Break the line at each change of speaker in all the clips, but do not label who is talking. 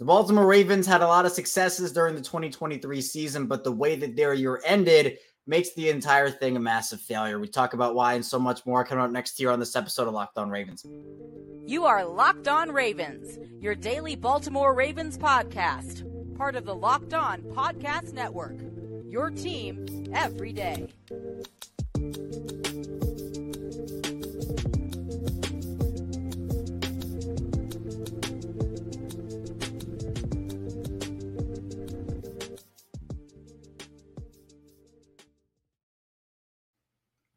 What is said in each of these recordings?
The Baltimore Ravens had a lot of successes during the 2023 season, but the way that their year ended makes the entire thing a massive failure. We talk about why and so much more coming up next year on this episode of Locked On Ravens.
You are Locked On Ravens, your daily Baltimore Ravens podcast, part of the Locked On Podcast Network. Your team every day.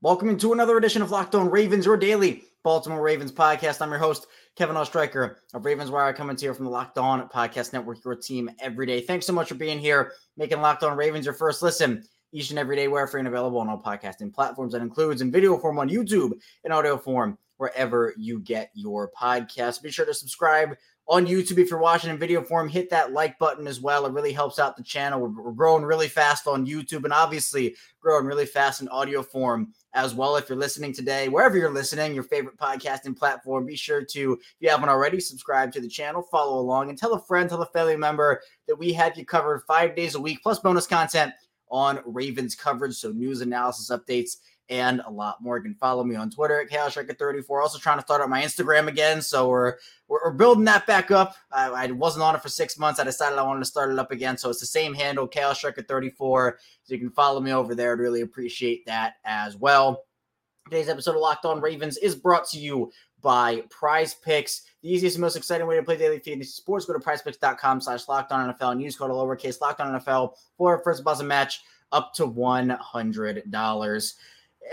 Welcome to another edition of Locked On Ravens, your daily Baltimore Ravens podcast. I'm your host, Kevin Oestreicher of Ravens Wire, coming to you from the Locked On Podcast Network, your team every day. Thanks so much for being here, making Locked On Ravens your first listen each and every day, where free and available on all podcasting platforms. That includes in video form on YouTube and audio form wherever you get your podcast. Be sure to subscribe on YouTube if you're watching in video form. Hit that like button as well. It really helps out the channel. We're, we're growing really fast on YouTube and obviously growing really fast in audio form as well. If you're listening today, wherever you're listening, your favorite podcasting platform, be sure to, if you haven't already, subscribe to the channel, follow along, and tell a friend, tell a family member that we have you covered five days a week, plus bonus content on Ravens coverage. So news, analysis, updates, and a lot more. You can follow me on Twitter at ChaosStriker34. Also trying to start up my Instagram again. So we're we're, we're building that back up. I, I, wasn't on it for six months. I decided I wanted to start it up again. So it's the same handle, ChaosStriker34. So you can follow me over there. I'd really appreciate that as well. Today's episode of Locked On Ravens is brought to you by Prize Picks. The easiest and most exciting way to play daily fantasy sports. Go to prizepicks.com slash NFL and use code lowercase locked on NFL for first buzzer match up to $100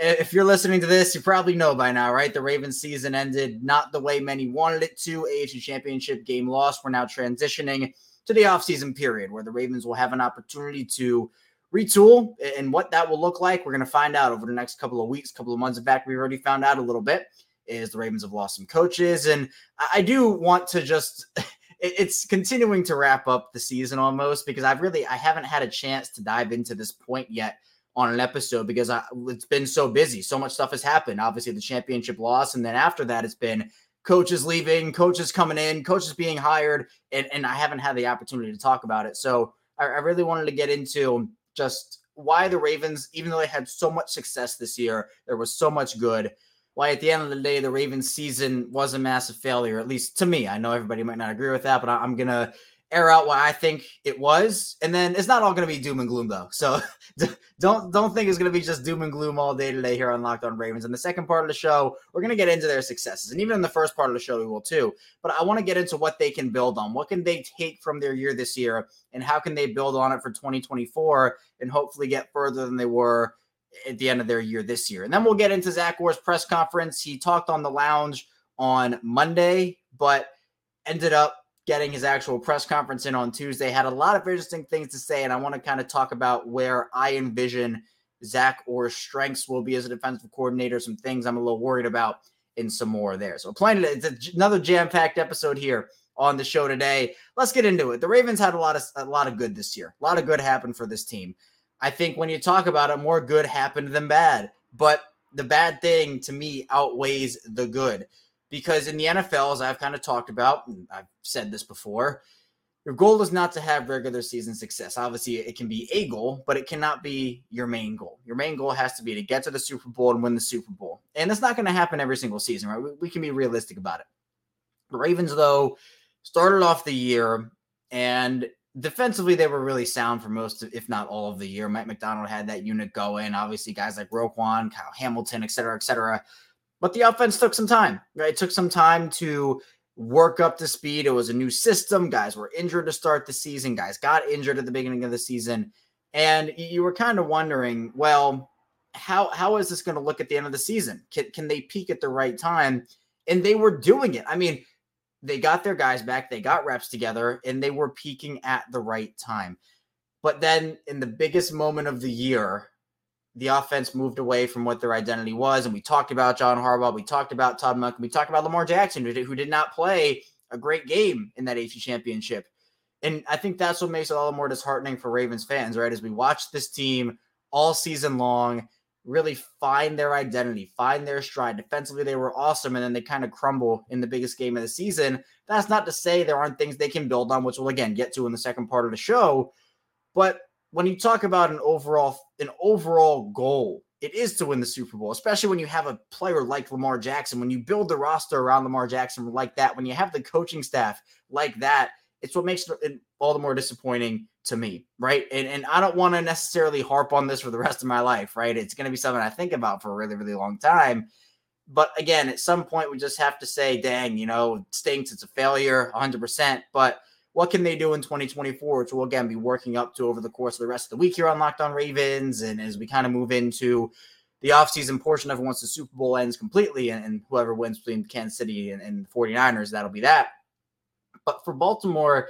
if you're listening to this, you probably know by now, right? The Ravens season ended not the way many wanted it to. AFC Championship game lost. We're now transitioning to the offseason period where the Ravens will have an opportunity to retool and what that will look like. We're going to find out over the next couple of weeks, couple of months. In fact, we already found out a little bit is the Ravens have lost some coaches. And I do want to just it's continuing to wrap up the season almost because I've really I haven't had a chance to dive into this point yet on an episode because I, it's been so busy. So much stuff has happened. Obviously, the championship loss, and then after that, it's been coaches leaving, coaches coming in, coaches being hired, and, and I haven't had the opportunity to talk about it. So I, I really wanted to get into just why the Ravens, even though they had so much success this year, there was so much good. Why at the end of the day, the Ravens season was a massive failure, at least to me. I know everybody might not agree with that, but I, I'm gonna air out why I think it was, and then it's not all going to be doom and gloom though. So don't don't think it's going to be just doom and gloom all day today here on Locked On Ravens. In the second part of the show, we're going to get into their successes, and even in the first part of the show, we will too. But I want to get into what they can build on. What can they take from their year this year, and how can they build on it for 2024, and hopefully get further than they were at the end of their year this year. And then we'll get into Zach Orr's press conference. He talked on the lounge on Monday, but ended up getting his actual press conference in on Tuesday. Had a lot of interesting things to say, and I want to kind of talk about where I envision Zach Orr's strengths will be as a defensive coordinator, some things I'm a little worried about, and some more there. So, playing it's another jam packed episode here on the show today. Let's get into it. The Ravens had a lot of a lot of good this year. A lot of good happened for this team. I think when you talk about it, more good happened than bad. But the bad thing to me outweighs the good because in the NFL, as I've kind of talked about, and I've said this before, your goal is not to have regular season success. Obviously, it can be a goal, but it cannot be your main goal. Your main goal has to be to get to the Super Bowl and win the Super Bowl. And that's not going to happen every single season, right? We, we can be realistic about it. The Ravens, though, started off the year and defensively they were really sound for most of, if not all of the year. Mike Macdonald had that unit going. Obviously, guys like Roquan, Kyle Hamilton, et cetera, et cetera. But the offense took some time, right? It took some time to work up to speed. It was a new system. Guys were injured to start the season. Guys got injured at the beginning of the season. And you were kind of wondering, well, how how is this going to look at the end of the season? Can, can they peak at the right time? And they were doing it. I mean, they got their guys back, they got reps together, and they were peaking at the right time. But then in the biggest moment of the year, the offense moved away from what their identity was. And we talked about John Harbaugh. We talked about Todd Monken. We talked about Lamar Jackson, who did not play a great game in that AFC championship. And I think that's what makes it all the more disheartening for Ravens fans, right? As we watch this team all season long, really find their identity, find their stride. Defensively, they were awesome, and then they kind of crumble in the biggest game of the season. That's not to say there aren't things they can build on, which we'll again get to in the second part of the show. But when you talk about an overall an overall goal, it is to win the Super Bowl, especially when you have a player like Lamar Jackson. When you build the roster around Lamar Jackson like that, when you have the coaching staff like that, it's what makes it all the more disappointing to me, right? And and I don't want to necessarily harp on this for the rest of my life, right? It's going to be something I think about for a really really long time. But again, at some point we just have to say, dang, you know, stinks, it's a failure 100%, but what can they do in 2024, which we'll again be working up to over the course of the rest of the week here on Locked On Ravens. And as we kind of move into the offseason portion of once the Super Bowl ends completely and, and whoever wins between Kansas City and, and 49ers, that'll be that. But for Baltimore,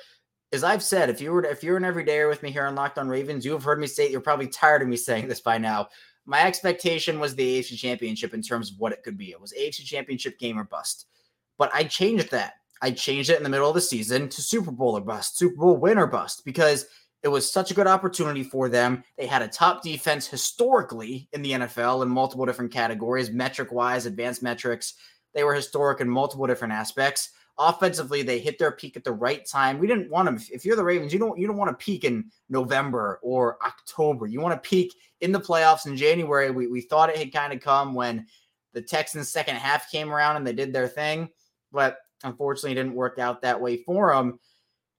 as I've said, if you were if you're an everydayer with me here on Locked On Ravens, you have heard me say you're probably tired of me saying this by now. My expectation was the AFC Championship in terms of what it could be. It was AFC Championship game or bust. But I changed that I changed it in the middle of the season to Super Bowl or bust, Super Bowl win or bust, because it was such a good opportunity for them. They had a top defense historically in the NFL in multiple different categories, metric wise, advanced metrics. They were historic in multiple different aspects. Offensively, they hit their peak at the right time. We didn't want them. If you're the Ravens, you don't you don't want to peak in November or October. You want to peak in the playoffs in January. We we thought it had kind of come when the Texans second half came around and they did their thing, but Unfortunately, it didn't work out that way for them.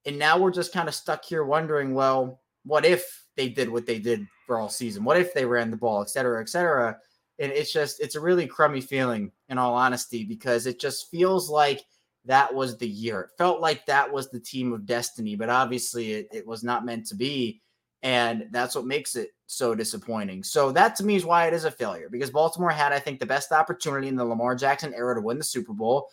And now we're just kind of stuck here wondering, well, what if they did what they did for all season? What if they ran the ball, et cetera, et cetera? And it's just, it's a really crummy feeling, in all honesty, because it just feels like that was the year. It felt like that was the team of destiny, but obviously it, it was not meant to be. And that's what makes it so disappointing. So that to me is why it is a failure because Baltimore had, I think, the best opportunity in the Lamar Jackson era to win the Super Bowl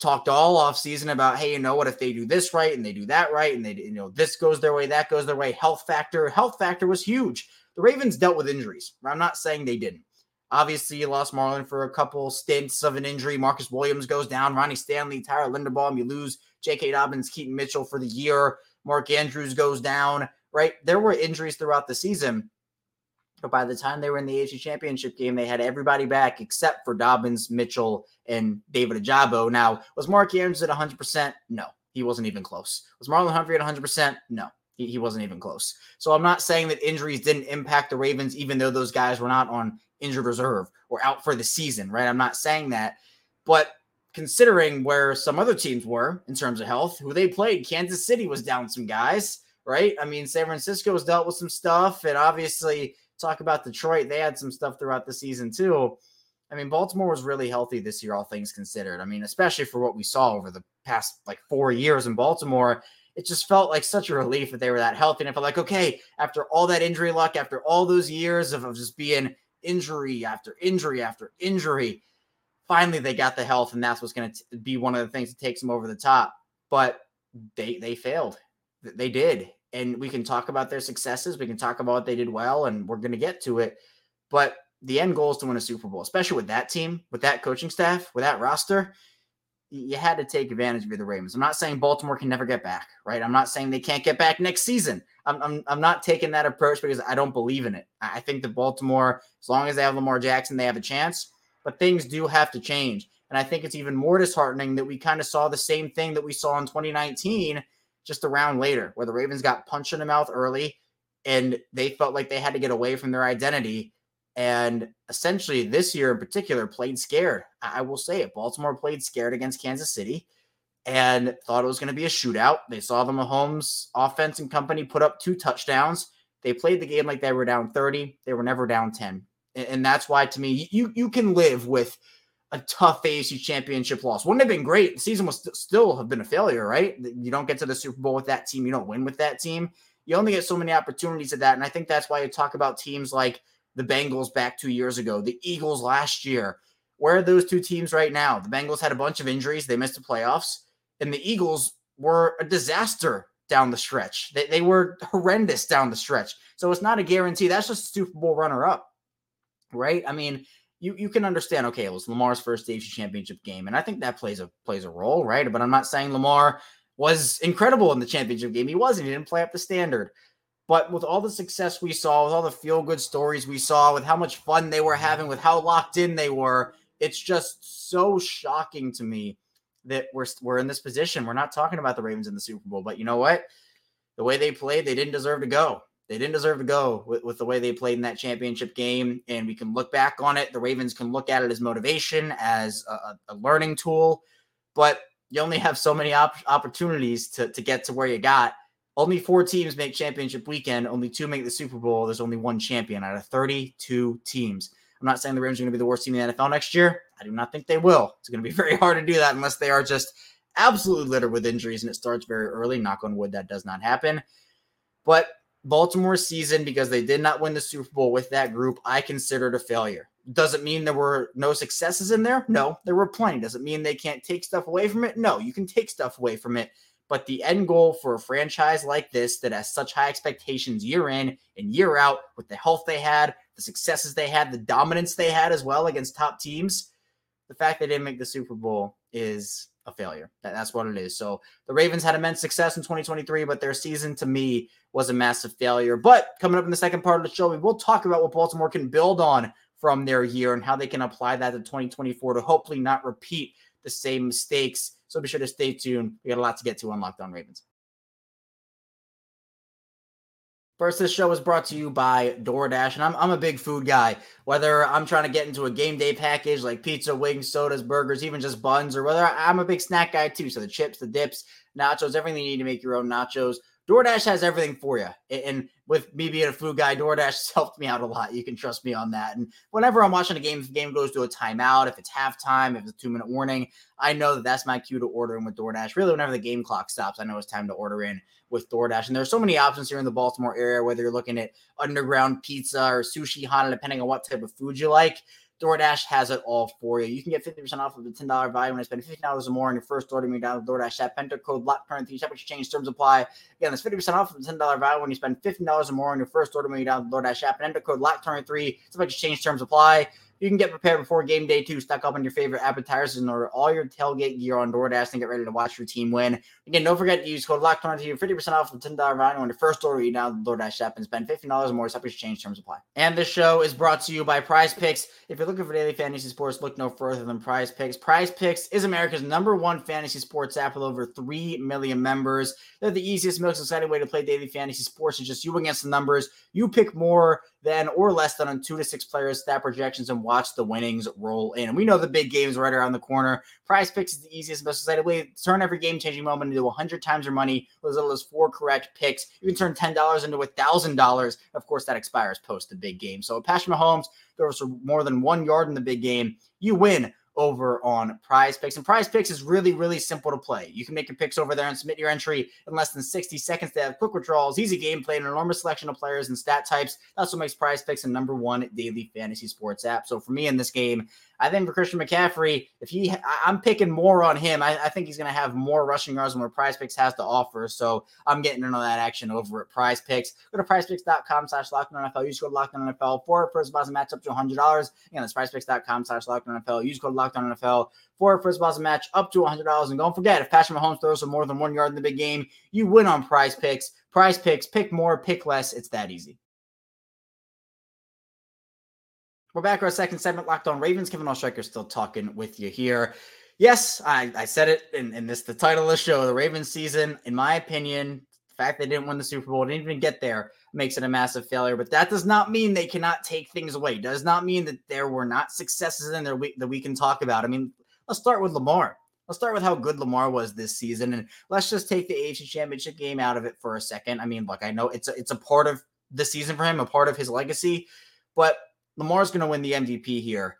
talked all off season about, hey, you know what, if they do this right and they do that right, and they, you know, this goes their way, that goes their way. Health factor, health factor was huge. The Ravens dealt with injuries. I'm not saying they didn't. Obviously, you lost Marlon for a couple stints of an injury. Marcus Williams goes down. Ronnie Stanley, Tyler Linderbaum. You lose J.K. Dobbins, Keaton Mitchell for the year. Mark Andrews goes down. Right, there were injuries throughout the season. But by the time they were in the AFC Championship game, they had everybody back except for Dobbins, Mitchell, and David Ojabo. Now, was Mark Andrews at 100%? No, he wasn't even close. Was Marlon Humphrey at 100%? No, he, he wasn't even close. So I'm not saying that injuries didn't impact the Ravens, even though those guys were not on injured reserve or out for the season, right? I'm not saying that. But considering where some other teams were in terms of health, who they played, Kansas City was down some guys, right? I mean, San Francisco has dealt with some stuff, and obviously talk about Detroit. They had some stuff throughout the season too. I mean, Baltimore was really healthy this year, all things considered. I mean, especially for what we saw over the past like four years in Baltimore, it just felt like such a relief that they were that healthy. And I felt like, okay, after all that injury luck, after all those years of, of just being injury after injury after injury, finally they got the health, and that's what's going to be one of the things that takes them over the top. But they they failed. They did, and we can talk about their successes. We can talk about what they did well, and we're going to get to it. But the end goal is to win a Super Bowl, especially with that team, with that coaching staff, with that roster. You had to take advantage of the Ravens. I'm not saying Baltimore can never get back, right? I'm not saying they can't get back next season. I'm, I'm, I'm not taking that approach because I don't believe in it. I think that Baltimore, as long as they have Lamar Jackson, they have a chance. But things do have to change. And I think it's even more disheartening that we kind of saw the same thing that we saw in 2019 just a round later, where the Ravens got punched in the mouth early and they felt like they had to get away from their identity. And essentially, this year in particular, played scared. I will say it. Baltimore played scared against Kansas City and thought it was going to be a shootout. They saw the Mahomes offense and company put up two touchdowns. They played the game like they were down 30. They were never down 10. And that's why, to me, you, you can live with a tough AFC championship loss. Wouldn't have been great. The season was st- still have been a failure, right? You don't get to the Super Bowl with that team. You don't win with that team. You only get so many opportunities at that. And I think that's why you talk about teams like the Bengals back two years ago, the Eagles last year. Where are those two teams right now? The Bengals had a bunch of injuries. They missed the playoffs. And the Eagles were a disaster down the stretch. They, they were horrendous down the stretch. So it's not a guarantee. That's just a Super Bowl runner up, right? I mean, you you can understand. Okay, it was Lamar's first AFC Championship game, and I think that plays a plays a role, right? But I'm not saying Lamar was incredible in the championship game. He wasn't. He didn't play up the standard. But with all the success we saw, with all the feel good stories we saw, with how much fun they were having, with how locked in they were, it's just so shocking to me that we're we're in this position. We're not talking about the Ravens in the Super Bowl, but you know what? The way they played, they didn't deserve to go. They didn't deserve to go with, with the way they played in that championship game. And we can look back on it. The Ravens can look at it as motivation, as a, a learning tool. But you only have so many op- opportunities to, to get to where you got. Only four teams make championship weekend. Only two make the Super Bowl. There's only one champion out of 32 teams. I'm not saying the Ravens are going to be the worst team in the NFL next year. I do not think they will. It's going to be very hard to do that unless they are just absolutely littered with injuries and it starts very early. Knock on wood, that does not happen. But Baltimore's season, because they did not win the Super Bowl with that group, I considered a failure. Doesn't mean there were no successes in there? No, there were plenty. Doesn't mean they can't take stuff away from it? No, you can take stuff away from it. But the end goal for a franchise like this that has such high expectations year in and year out with the health they had, the successes they had, the dominance they had as well against top teams, the fact they didn't make the Super Bowl is a failure. That's what it is. So the Ravens had immense success in 2023, but their season to me was a massive failure. But coming up in the second part of the show, we will talk about what Baltimore can build on from their year and how they can apply that to 2024 to hopefully not repeat the same mistakes. So be sure to stay tuned. We got a lot to get to on Locked On Ravens. First, this show is brought to you by DoorDash, and I'm, I'm a big food guy. Whether I'm trying to get into a game day package like pizza, wings, sodas, burgers, even just buns, or whether I'm a big snack guy too. So the chips, the dips, nachos, everything you need to make your own nachos. DoorDash has everything for you. And with me being a food guy, DoorDash has helped me out a lot. You can trust me on that. And whenever I'm watching a game, if the game goes to a timeout, if it's halftime, if it's a two minute warning, I know that that's my cue to order in with DoorDash. Really, whenever the game clock stops, I know it's time to order in with DoorDash. And there's so many options here in the Baltimore area, whether you're looking at underground pizza or sushi hana, depending on what type of food you like. DoorDash has it all for you. You can get 50% off of the $10 value when I spend $50 or more on your first order. Me down the DoorDash app. Enter code LOCK23. Check what change. Terms apply. Again, that's 50% off of the $10 value when you spend $15 or more on your first order. Me down the DoorDash app. And enter code LOCK23. Check what you change. Terms apply. You can get prepared before game day too. Stock up on your favorite appetizers and order all your tailgate gear on DoorDash and get ready to watch your team win. Again, don't forget to use code LOCKED to 50% off the $10 value on your first order. You download the DoorDash app and spend $15 or more. Separate exchange terms apply. And this show is brought to you by Prize Picks. If you're looking for daily fantasy sports, look no further than Prize Picks. Prize Picks is America's number one fantasy sports app with over 3 million members. They're the easiest, most exciting way to play daily fantasy sports. It's just you against the numbers. You pick more than or less than on two to six players, stat projections, and watch the winnings roll in. And we know the big games right around the corner. Prize picks is the easiest, most exciting way to turn every game changing moment into 100 times your money with as little as four correct picks. You can turn $10 into $1,000. Of course, that expires post the big game. So, Patrick Mahomes throws for more than one yard in the big game. You win over on Prize Picks. And Prize Picks is really, really simple to play. You can make your picks over there and submit your entry in less than 60 seconds. They have quick withdrawals, easy gameplay, an enormous selection of players and stat types. That's what makes Prize Picks a number one daily fantasy sports app. So for me in this game, I think for Christian McCaffrey, if he, I'm picking more on him. I, I think he's going to have more rushing yards than what Prize Picks has to offer. So I'm getting into that action over at Prize Picks. Go to PrizePicks.com slash NFL. Use code NFL for first deposit match up to $100. Again, that's PrizePicks.com slash NFL. Use code NFL for first deposit match up to $100. And don't forget, if Patrick Mahomes throws for more than one yard in the big game, you win on Prize Picks. Prize Picks, pick more, pick less. It's that easy. We're back our second segment, Locked On Ravens. Kevin Oestreicher still talking with you here. Yes, I, I said it in, this the title of the show. The Ravens season, in my opinion, the fact they didn't win the Super Bowl, didn't even get there, makes it a massive failure. But that does not mean they cannot take things away. Does not mean that there were not successes in there we, that we can talk about. I mean, let's start with Lamar. Let's start with how good Lamar was this season, and let's just take the AFC Championship game out of it for a second. I mean, look, I know it's a, it's a part of the season for him, a part of his legacy, but Lamar's going to win the MVP here,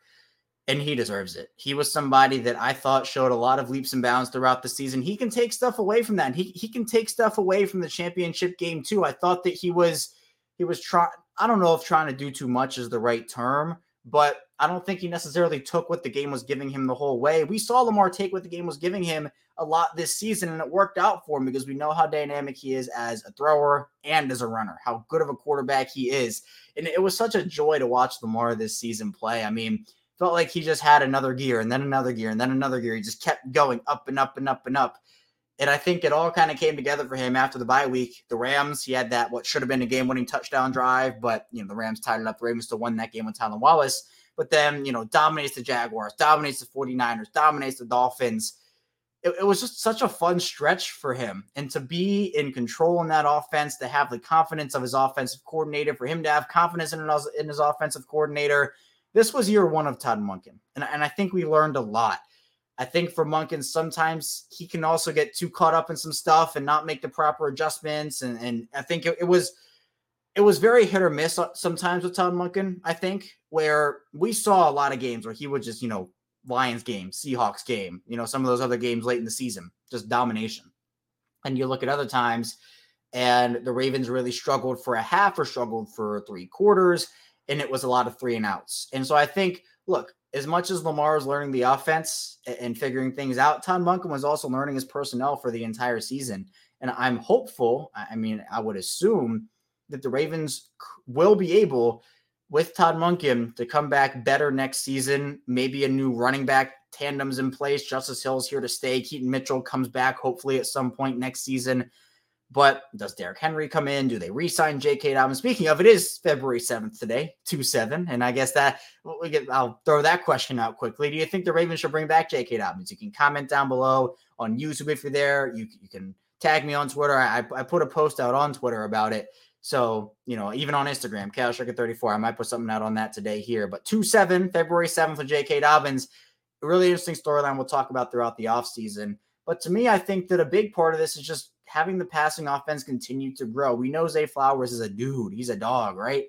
and he deserves it. He was somebody that I thought showed a lot of leaps and bounds throughout the season. He can take stuff away from that. And he he can take stuff away from the championship game too. I thought that he was he was trying. I don't know if trying to do too much is the right term, but I don't think he necessarily took what the game was giving him the whole way. We saw Lamar take what the game was giving him a lot this season, and it worked out for him because we know how dynamic he is as a thrower and as a runner, how good of a quarterback he is. And it was such a joy to watch Lamar this season play. I mean, felt like he just had another gear and then another gear and then another gear. He just kept going up and up and up and up. And I think it all kind of came together for him after the bye week. The Rams, he had that what should have been a game-winning touchdown drive, but you know the Rams tied it up. The Ravens still won that game with Tylan Wallace. But then, you know, dominates the Jaguars, dominates the 49ers, dominates the Dolphins. It, it, was just such a fun stretch for him. And to be in control in that offense, to have the confidence of his offensive coordinator, for him to have confidence in in his offensive coordinator, this was year one of Todd Monken. And, and I think we learned a lot. I think for Monken, sometimes he can also get too caught up in some stuff and not make the proper adjustments. And, and I think it, it was – it was very hit or miss uh, sometimes with Todd Monken, I think, where we saw a lot of games where he would just, you know, Lions game, Seahawks game, you know, some of those other games late in the season, just domination. And you look at other times, and the Ravens really struggled for a half or struggled for three quarters, and it was a lot of three and outs. And so I think, look, as much as Lamar is learning the offense and figuring things out, Todd Monken was also learning his personnel for the entire season. And I'm hopeful, I mean, I would assume that the Ravens will be able, with Todd Monken, to come back better next season. Maybe a new running back tandems in place. Justice Hill's here to stay. Keaton Mitchell comes back hopefully at some point next season. But does Derrick Henry come in? Do they re-sign J.K. Dobbins? Speaking of, it is February seventh today, two seven, and I guess that we get. I'll throw that question out quickly. Do you think the Ravens should bring back J.K. Dobbins? You can comment down below on YouTube if you're there. You you can tag me on Twitter. I, I put a post out on Twitter about it. So, you know, even on Instagram, Chaos Striker 34, I might put something out on that today here. But 2 7, February 7th with J.K. Dobbins, a really interesting storyline we'll talk about throughout the offseason. But to me, I think that a big part of this is just having the passing offense continue to grow. We know Zay Flowers is a dude, he's a dog, right?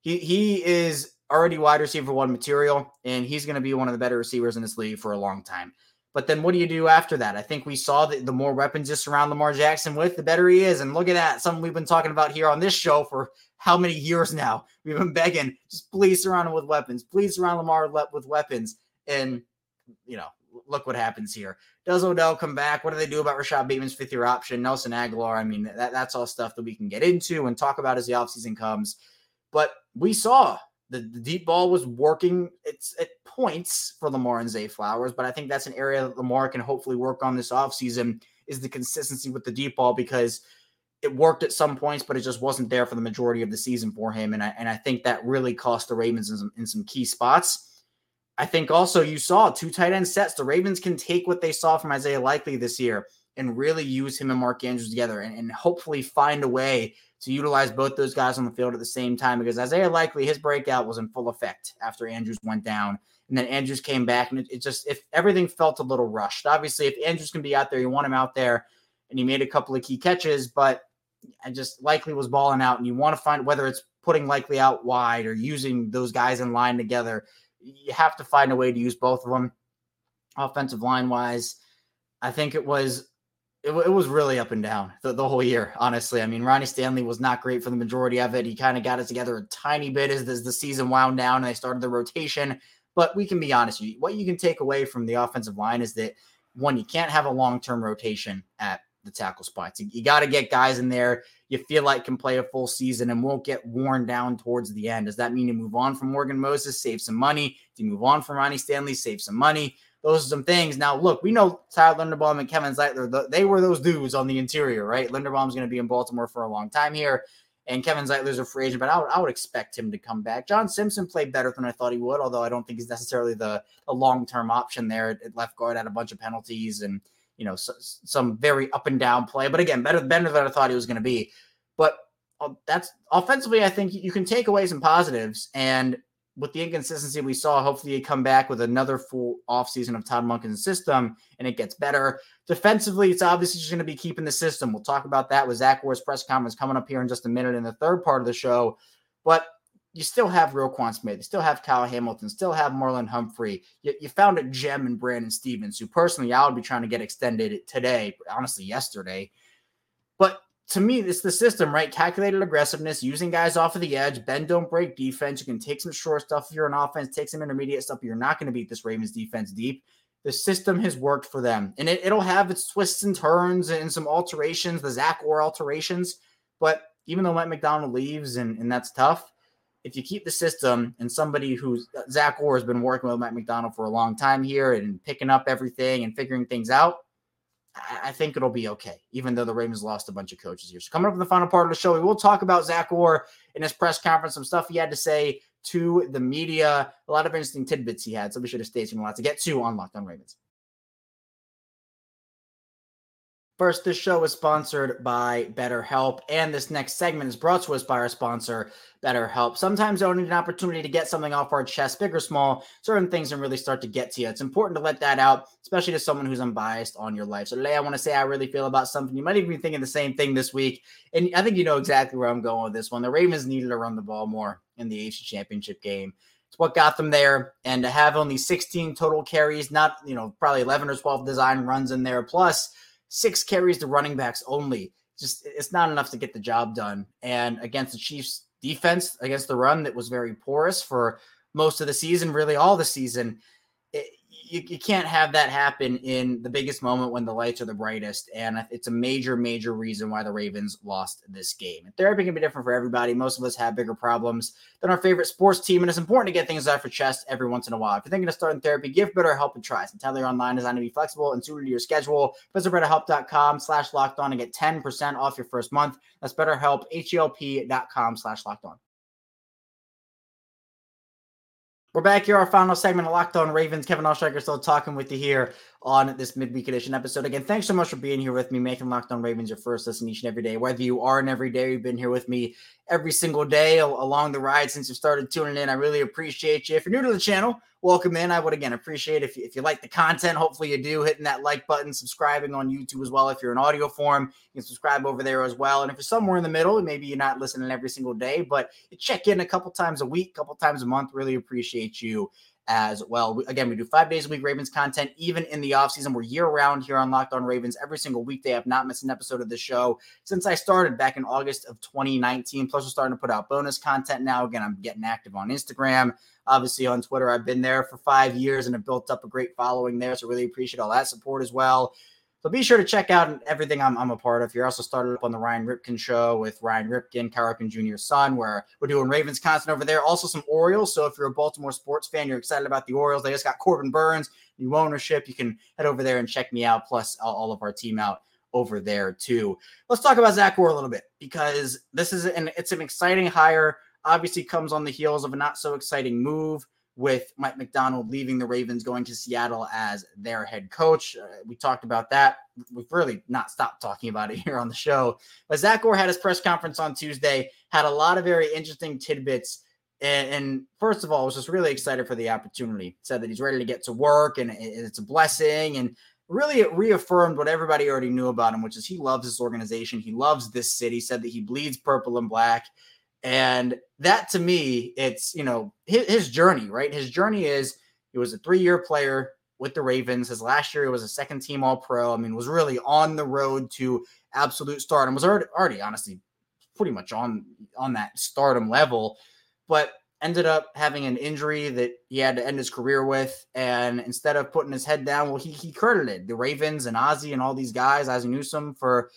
He, he is already wide receiver one material, and he's going to be one of the better receivers in this league for a long time. But then what do you do after that? I think we saw that the more weapons you surround Lamar Jackson with, the better he is. And look at that. Something we've been talking about here on this show for how many years now? We've been begging, just please surround him with weapons. Please surround Lamar with weapons. And, you know, look what happens here. Does Odell come back? What do they do about Rashod Bateman's fifth year option? Nelson Agholor. I mean, that, that's all stuff that we can get into and talk about as the offseason comes. But we saw the, the deep ball was working it's at points for Lamar and Zay Flowers, but I think that's an area that Lamar can hopefully work on this offseason is the consistency with the deep ball because it worked at some points, but it just wasn't there for the majority of the season for him. And I, and I think that really cost the Ravens in some, in some key spots. I think also you saw two tight end sets. The Ravens can take what they saw from Isaiah Likely this year and really use him and Mark Andrews together and, and hopefully find a way to utilize both those guys on the field at the same time because Isaiah Likely, his breakout was in full effect after Andrews went down. And then Andrews came back, and it, it just, if everything felt a little rushed. Obviously, if Andrews can be out there, you want him out there, and he made a couple of key catches, but I just Likely was balling out, and you want to find whether it's putting Likely out wide or using those guys in line together. You have to find a way to use both of them. Offensive line wise, I think it was it, it, was really up and down the, the whole year, honestly. I mean, Ronnie Stanley was not great for the majority of it. He kind of got it together a tiny bit as, as the season wound down and they started the rotation. But we can be honest, what you can take away from the offensive line is that one, you can't have a long term rotation at the tackle spots. You, you got to get guys in there you feel like can play a full season and won't get worn down towards the end. Does that mean you move on from Morgan Moses, save some money? Do you move on from Ronnie Stanley, save some money? those are some things. Now, look, we know Tyler Linderbaum and Kevin Zeitler, they were those dudes on the interior, right? Linderbaum's going to be in Baltimore for a long time here, and Kevin Zeitler's a free agent, but I would, I would expect him to come back. John Simpson played better than I thought he would, although I don't think he's necessarily the, the long term option there at left guard, had a bunch of penalties and you know so, some very up and down play. But again, better better than I thought he was going to be. But uh, that's offensively, I think you can take away some positives and with the inconsistency we saw, hopefully you come back with another full offseason of Todd Monken's system and it gets better. Defensively, it's obviously just going to be keeping the system. We'll talk about that with Zach Orr's press conference coming up here in just a minute in the third part of the show. But you still have Roquan Smith, you still have Kyle Hamilton, still have Marlon Humphrey. You, you found a gem in Brandon Stephens, who personally I would be trying to get extended today, honestly, yesterday. But to me, it's the system, right? Calculated aggressiveness, using guys off of the edge, bend don't break defense. You can take some short stuff if you're an offense, take some intermediate stuff. You're not going to beat this Ravens defense deep. The system has worked for them, and it, will have its twists and turns and some alterations, the Zach Orr alterations. But even though Mike Macdonald leaves, and, and that's tough, if you keep the system and somebody who's uh, Zach Orr has been working with Mike Macdonald for a long time here and picking up everything and figuring things out, I think it'll be okay, even though the Ravens lost a bunch of coaches here. So, coming up in the final part of the show, we will talk about Zach Orr in his press conference, some stuff he had to say to the media, a lot of interesting tidbits he had. So, be sure to stay tuned. A lot to get to on Locked On Ravens. First, this show is sponsored by BetterHelp, and this next segment is brought to us by our sponsor, BetterHelp. Sometimes need an opportunity to get something off our chest, big or small, certain things can really start to get to you. It's important to let that out, especially to someone who's unbiased on your life. So today I want to say I really feel about something. You might even be thinking the same thing this week. And I think you know exactly where I'm going with this one. The Ravens needed to run the ball more in the AFC championship game. It's what got them there. And to have only 16 total carries, not, you know, probably 11 or 12 design runs in there, plus six carries to running backs only. Just it's not enough to get the job done. And against the Chiefs defense, against the run that was very porous for most of the season, really all the season, you, you can't have that happen in the biggest moment when the lights are the brightest. And it's a major, major reason why the Ravens lost this game. And therapy can be different for everybody. Most of us have bigger problems than our favorite sports team. And it's important to get things out for chest every once in a while. If you're thinking of starting therapy, give BetterHelp a try. Entirely online designed to be flexible and suited to your schedule. Visit BetterHelp.com slash locked on and get 10% off your first month. That's BetterHelp, H-E-L-P dot com slash locked on. We're back here, our final segment of Locked On Ravens. Kevin Oestreicher still talking with you here on this midweek edition episode. Again, thanks so much for being here with me, making Locked On Ravens your first listen each and every day. Whether you are an everyday, you've been here with me every single day along the ride since you started tuning in. I really appreciate you. If you're new to the channel, welcome in. I would again appreciate if you, if you like the content. Hopefully you do hitting that like button, subscribing on YouTube as well. If you're in audio form, you can subscribe over there as well. And if you're somewhere in the middle, maybe you're not listening every single day, but you check in a couple times a week, couple times a month. Really appreciate you as well. We, again, we do five days a week Ravens content, even in the offseason. We're year round here on Locked On Ravens. Every single week, they have not missed an episode of the show since I started back in August of 2019. Plus, we're starting to put out bonus content now. Again, I'm getting active on Instagram, obviously on Twitter. I've been there for five years and have built up a great following there. So, really appreciate all that support as well. So be sure to check out everything I'm, I'm a part of. You're also started up on the Ryan Ripken show with Ryan Ripken, Cal Ripken Jr.'s son, where we're doing Ravens content over there. Also some Orioles. So if you're a Baltimore sports fan, you're excited about the Orioles. They just got Corbin Burnes, new ownership. You can head over there and check me out, plus all of our team out over there too. Let's talk about Zach Orr a little bit because this is an it's an exciting hire. Obviously, comes on the heels of a not so exciting move with Mike Macdonald leaving the Ravens, going to Seattle as their head coach. Uh, we talked about that. We've really not stopped talking about it here on the show. But Zach Orr had his press conference on Tuesday, had a lot of very interesting tidbits. And, and first of all, was just really excited for the opportunity. Said that he's ready to get to work and it's a blessing. And really it reaffirmed what everybody already knew about him, which is he loves this organization. He loves this city. Said that he bleeds purple and black. And that to me, it's, you know, his, his journey, right? His journey is he was a three year player with the Ravens. His last year, he was a second team All Pro. I mean, was really on the road to absolute stardom. Was already, already honestly pretty much on on that stardom level, but ended up having an injury that he had to end his career with. And instead of putting his head down, well, he he credited the Ravens and Ozzie and all these guys, Ozzie Newsome, for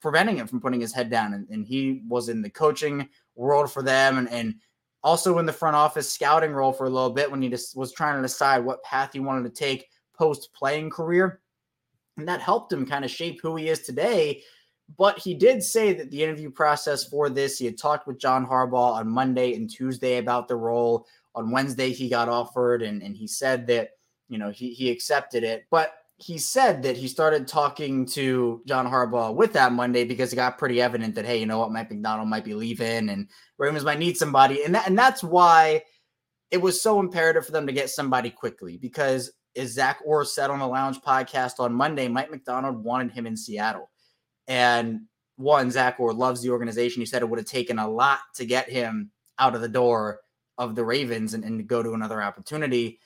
preventing him from putting his head down. And, and he was in the coaching world for them and, and also in the front office scouting role for a little bit when he just was trying to decide what path he wanted to take post playing career. And that helped him kind of shape who he is today. But he did say that the interview process for this, he had talked with John Harbaugh on Monday and Tuesday about the role. On Wednesday, he got offered and, and he said that, you know, he, he accepted it. But he said that he started talking to John Harbaugh with that Monday because it got pretty evident that hey, you know what, Mike Macdonald might be leaving and Ravens might need somebody, and that and that's why it was so imperative for them to get somebody quickly because as Zach Orr said on the Lounge podcast on Monday, Mike Macdonald wanted him in Seattle, and one Zach Orr loves the organization. He said it would have taken a lot to get him out of the door of the Ravens and, and to go to another opportunity.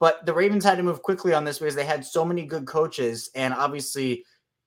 But the Ravens had to move quickly on this because they had so many good coaches, and obviously,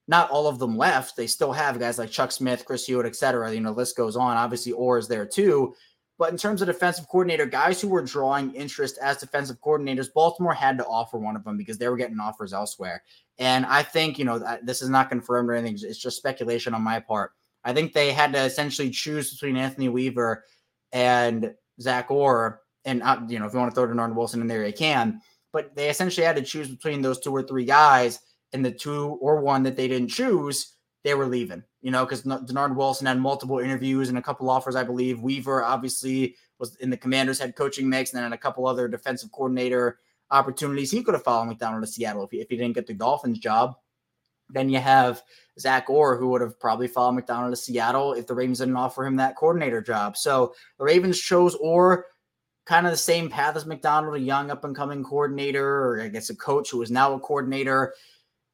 not all of them left. They still have guys like Chuck Smith, Chris Hewitt, et cetera. You know, the list goes on. Obviously, Orr is there too. But in terms of defensive coordinator, guys who were drawing interest as defensive coordinators, Baltimore had to offer one of them because they were getting offers elsewhere. And I think, you know, this is not confirmed or anything. It's just speculation on my part. I think they had to essentially choose between Anthony Weaver and Zach Orr and you know, if you want to throw Dennard Wilson in there, you can. But they essentially had to choose between those two or three guys. and the two or one that they didn't choose, they were leaving, you know, because Dennard Wilson had multiple interviews and a couple offers, I believe. Weaver obviously was in the commander's head coaching mix, and then a couple other defensive coordinator opportunities. He could have followed Macdonald to Seattle if he, if he didn't get the Dolphins job. Then you have Zach Orr, who would have probably followed Macdonald to Seattle if the Ravens didn't offer him that coordinator job. So the Ravens chose Orr kind of the same path as Macdonald, a young up and coming coordinator, or I guess a coach who is now a coordinator.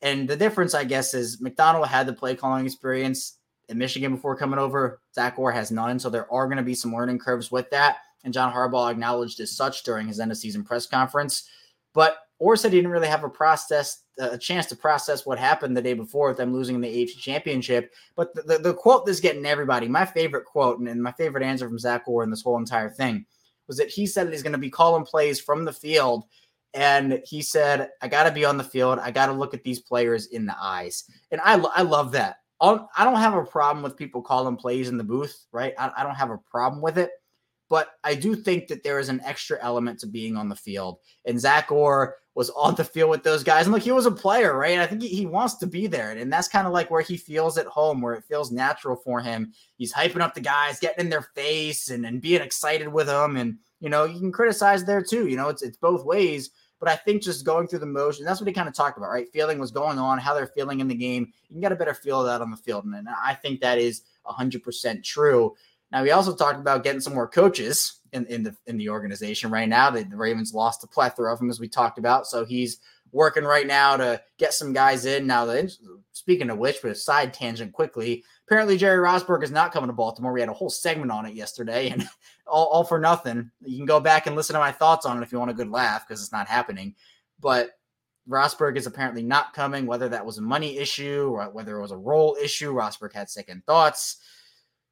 And the difference, I guess, is Macdonald had the play calling experience in Michigan before coming over. Zach Orr has none. So there are going to be some learning curves with that. And John Harbaugh acknowledged as such during his end of season press conference. But Orr said he didn't really have a process, a chance to process what happened the day before with them losing the AFC championship. But the, the, the quote that's getting everybody, my favorite quote and, and my favorite answer from Zach Orr in this whole entire thing was that he said that he's going to be calling plays from the field. And he said, I got to be on the field. I got to look at these players in the eyes. And I, I love that. I'll, do not have a problem with people calling plays in the booth, right? I, I don't have a problem with it. But I do think that there is an extra element to being on the field. And Zach Orr was on the field with those guys. And look, he was a player, right? I think he, he wants to be there. And that's kind of like where he feels at home, where it feels natural for him. He's hyping up the guys, getting in their face and, and being excited with them. And, you know, you can criticize there too. You know, it's it's both ways. But I think just going through the motion, that's what he kind of talked about, right? Feeling what's going on, how they're feeling in the game. You can get a better feel of that on the field. And I think that is 100% true. Now, we also talked about getting some more coaches in, in the in the organization right now. The, the Ravens lost a plethora of them, as we talked about. So he's working right now to get some guys in. Now, the, speaking of which, but a side tangent quickly. Apparently, Jerry Rosburg is not coming to Baltimore. We had a whole segment on it yesterday, and all, all for nothing. You can go back and listen to my thoughts on it if you want a good laugh because it's not happening. But Rosburg is apparently not coming, whether that was a money issue or whether it was a role issue. Rosburg had second thoughts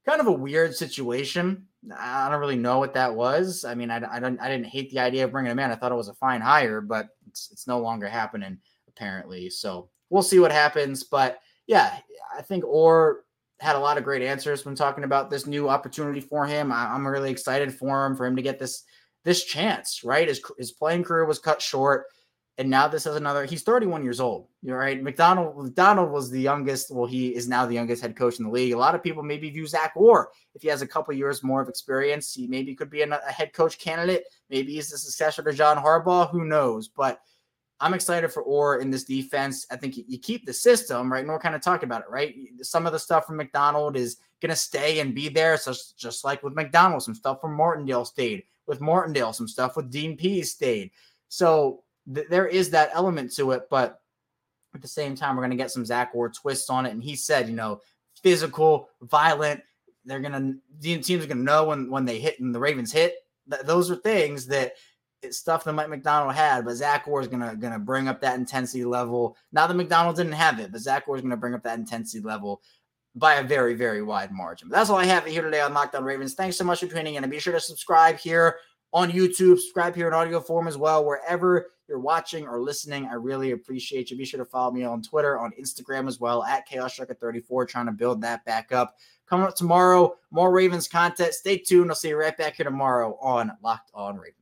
kind of a weird situation. I don't really know what that was. I mean, I, I don't, I didn't hate the idea of bringing him in. I thought it was a fine hire, but it's, it's no longer happening apparently. So we'll see what happens. But yeah, I think Orr had a lot of great answers when talking about this new opportunity for him. I, am really excited for him, for him to get this this chance. Right, his his playing career was cut short and now this is another. He's 31 years old. You're right. Macdonald Macdonald was the youngest. Well, he is now the youngest head coach in the league. A lot of people maybe view Zach Orr if he has a couple years more of experience. He maybe could be a, head coach candidate. Maybe he's the successor to John Harbaugh. Who knows? But I'm excited for Orr in this defense. I think you keep the system, right? Nor kind of talked about it, right? Some of the stuff from Macdonald is going to stay and be there. So just like with Macdonald, some stuff from Martindale stayed. With Martindale, some stuff with Dean Pees stayed. So th- there is that element to it, but at the same time, we're going to get some Zach Orr twists on it. And he said, you know, physical, violent. They're going to, the teams are going to know when, when they hit and the Ravens hit. Th- those are things that it's stuff that Mike Macdonald had, but Zach Orr is gonna gonna bring up that intensity level. Not that Macdonald didn't have it, but Zach Orr is gonna bring up that intensity level by a very, very wide margin. But that's all I have here today on Locked On Ravens. Thanks so much for tuning in, and be sure to subscribe here on YouTube. Subscribe here in audio form as well, wherever you're watching or listening. I really appreciate you. Be sure to follow me on Twitter, on Instagram as well, at Chaos Striker 34, trying to build that back up. Coming up tomorrow, more Ravens content. Stay tuned. I'll see you right back here tomorrow on Locked On Ravens.